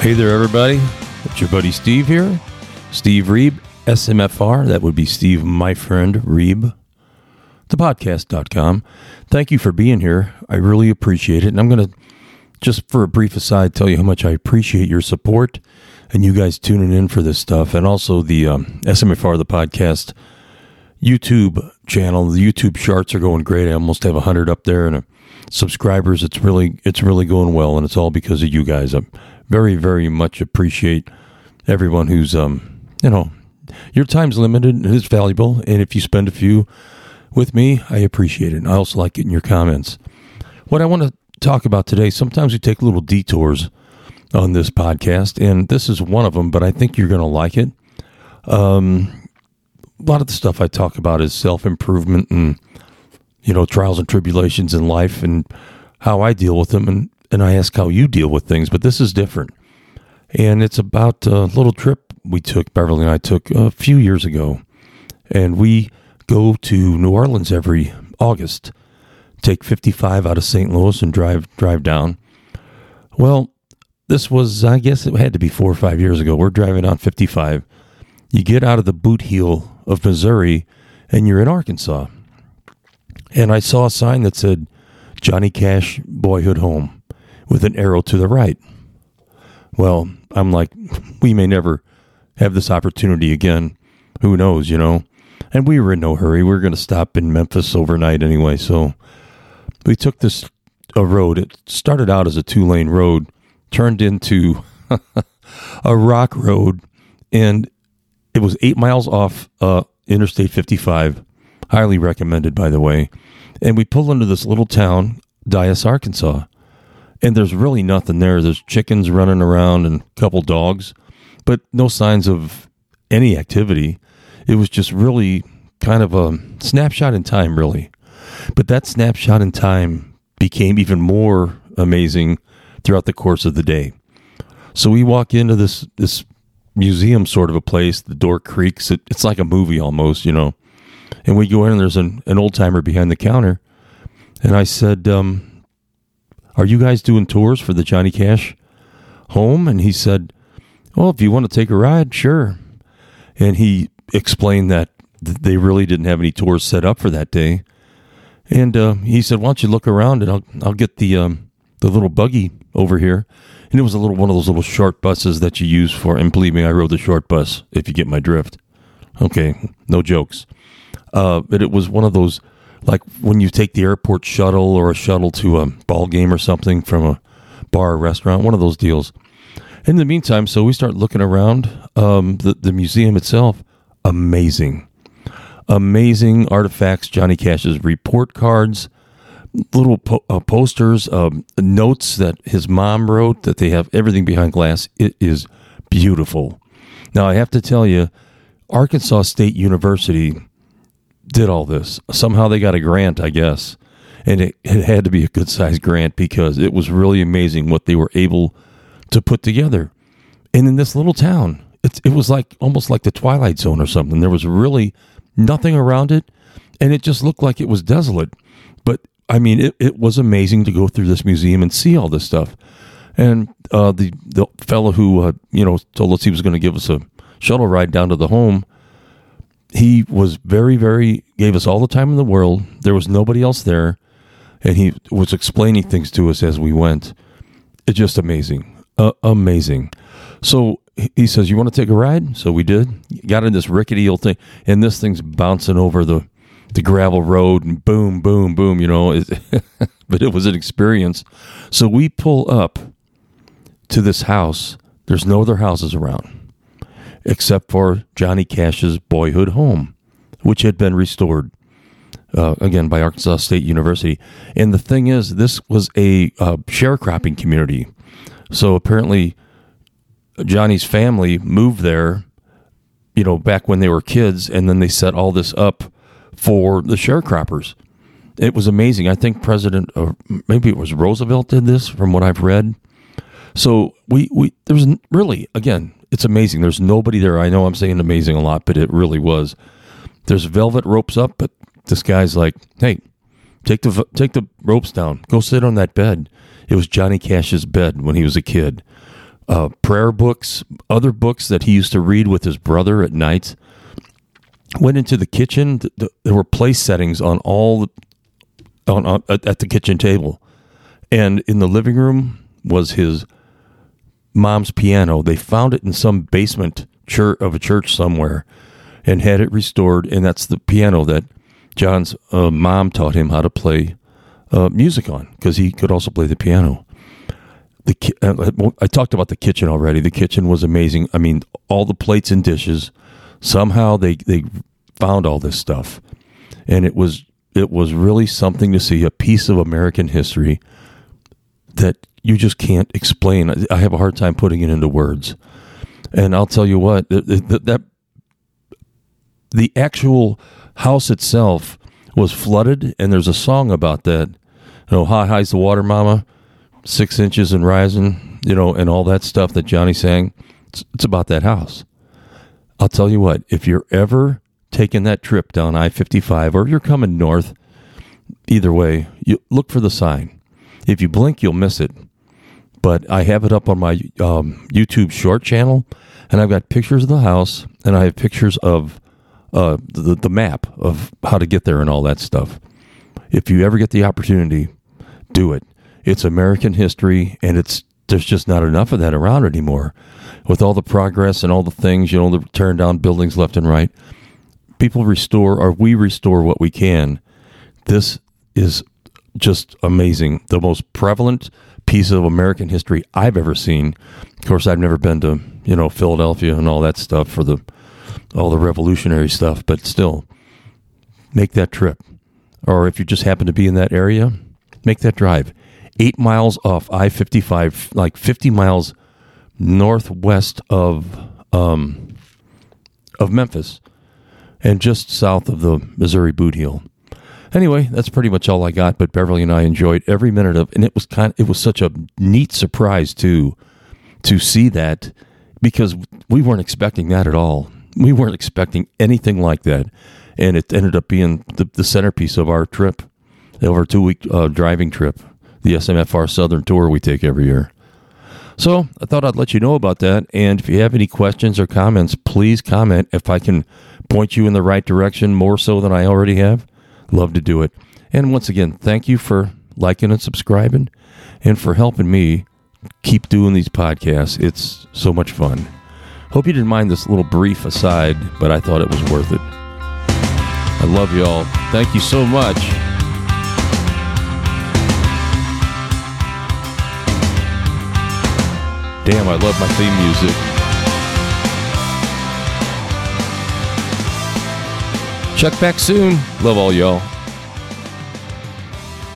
Hey there, everybody. It's your buddy Steve here. Steve Reeb, SMFR. That would be Steve, my friend, Reeb. Thepodcast.com. Thank you for being here. I really appreciate it. And I'm going to, just for a brief aside, tell you how much I appreciate your support and you guys tuning in for this stuff. And also the um, SMFR, the podcast YouTube channel. The YouTube charts are going great. I almost have 100 up there and uh, subscribers. It's really, it's really going well. And it's all because of you guys. I'm, very, very much appreciate everyone who's, um, you know, your time's limited and it's valuable. And if you spend a few with me, I appreciate it. I also like getting your comments. What I want to talk about today, sometimes we take little detours on this podcast, and this is one of them, but I think you're going to like it. Um, a lot of the stuff I talk about is self improvement and, you know, trials and tribulations in life and how I deal with them. And and I ask how you deal with things, but this is different. And it's about a little trip we took, Beverly and I took a few years ago. And we go to New Orleans every August, take 55 out of St. Louis and drive drive down. Well, this was, I guess it had to be four or five years ago. We're driving on 55. You get out of the boot heel of Missouri and you're in Arkansas. And I saw a sign that said Johnny Cash Boyhood Home with an arrow to the right. Well, I'm like, we may never have this opportunity again. Who knows, you know? And we were in no hurry. We were going to stop in Memphis overnight anyway. So we took this a road. It started out as a two lane road, turned into a rock road, and it was eight miles off uh, Interstate 55. Highly recommended, by the way. And we pulled into this little town, Dyess, Arkansas and there's really nothing there. There's chickens running around and a couple dogs, but no signs of any activity. It was just really kind of a snapshot in time, really. But that snapshot in time became even more amazing throughout the course of the day. So we walk into this this museum sort of a place. The door creaks. It, it's like a movie almost, you know. And we go in and there's an, an old timer behind the counter. And I said, um, are you guys doing tours for the Johnny Cash home? And he said, Well, if you want to take a ride, sure. And he explained that they really didn't have any tours set up for that day. And uh, he said, "Why don't you look around and I'll I'll get the um, the little buggy over here." And it was a little one of those little short buses that you use for. And believe me, I rode the short bus. If you get my drift, okay, no jokes. Uh, but it was one of those like when you take the airport shuttle or a shuttle to a ball game or something from a bar or restaurant, one of those deals. In the meantime, so we start looking around um, the the museum itself. Amazing, amazing artifacts. Johnny Cash's report cards, little po- uh, posters, uh, notes that his mom wrote. That they have everything behind glass. It is beautiful. Now I have to tell you, Arkansas State University did all this. Somehow they got a grant, I guess. And it, it had to be a good sized grant because it was really amazing what they were able to put together. And in this little town, it, it was like almost like the Twilight Zone or something. There was really nothing around it, and it just looked like it was desolate. But I mean, it, it was amazing to go through this museum and see all this stuff. And uh, the the fellow who uh, you know told us he was going to give us a shuttle ride down to the home he was very, very, gave us all the time in the world. There was nobody else there. And he was explaining things to us as we went. It's just amazing. Uh, amazing. So he says, You want to take a ride? So we did. Got in this rickety old thing, and this thing's bouncing over the, the gravel road, and boom, boom, boom, you know. but it was an experience. So we pull up to this house. There's no other houses around except for Johnny Cash's boyhood home, which had been restored. Uh, again by Arkansas State University. And the thing is, this was a uh, sharecropping community. So apparently, Johnny's family moved there, you know, back when they were kids, and then they set all this up for the sharecroppers. It was amazing. I think President, or maybe it was Roosevelt, did this, from what I've read. So we we there was really again it's amazing. There's nobody there. I know I'm saying amazing a lot, but it really was. There's velvet ropes up, but this guy's like, "Hey, take the take the ropes down. Go sit on that bed." It was Johnny Cash's bed when he was a kid. uh, prayer books, other books that he used to read with his brother at night. Went into the kitchen. Th- th- there were place settings on all the, on, on at the kitchen table, and in the living room was his mom's piano. They found it in some basement church of a church somewhere, and had it restored. And that's the piano that John's uh, mom taught him how to play uh, music on because he could also play the piano. The ki- uh, I talked about the kitchen already. The kitchen was amazing. I mean, all the plates and dishes. Somehow they they found all this stuff, and it was it was really something to see a piece of American history that you just can't explain. I have a hard time putting it into words. And I'll tell you what, th- th- th- that the actual house itself was flooded, and there's a song about that. You know, high high's the water, mama, six inches and rising. You know, and all that stuff that Johnny sang. It's, it's about that house. I'll tell you what, if you're ever taking that trip down I 55 or you're coming north, either way, you look for the sign. If you blink, you'll miss it. But I have it up on my um, YouTube short channel, and I've got pictures of the house, and I have pictures of uh, the, the map of how to get there and all that stuff. If you ever get the opportunity, do it. It's American history, and it's there's just not enough of that around anymore. With all the progress and all the things, you know, the turn down buildings left and right, people restore or we restore what we can. This is just amazing. The most prevalent piece of American history I've ever seen. Of course, I've never been to you know Philadelphia and all that stuff for the all the revolutionary stuff, but still, make that trip. Or if you just happen to be in that area, make that drive. Eight miles off I 55, like 50 miles northwest of, um, of Memphis and just south of the Missouri Boot Heel. Anyway, that's pretty much all I got. But Beverly and I enjoyed every minute of, and it was kind. It was such a neat surprise too, to see that because we weren't expecting that at all. We weren't expecting anything like that, and it ended up being the, the centerpiece of our trip, over a two week uh, driving trip, the SMFR Southern Tour we take every year. So I thought I'd let you know about that. And if you have any questions or comments, please comment. If I can point you in the right direction more so than I already have, love to do it. And once again, thank you for liking and subscribing and for helping me keep doing these podcasts. It's so much fun. Hope you didn't mind this little brief aside, but I thought it was worth it. I love you all. Thank you so much. Damn, I love my theme music. Check back soon. Love all y'all.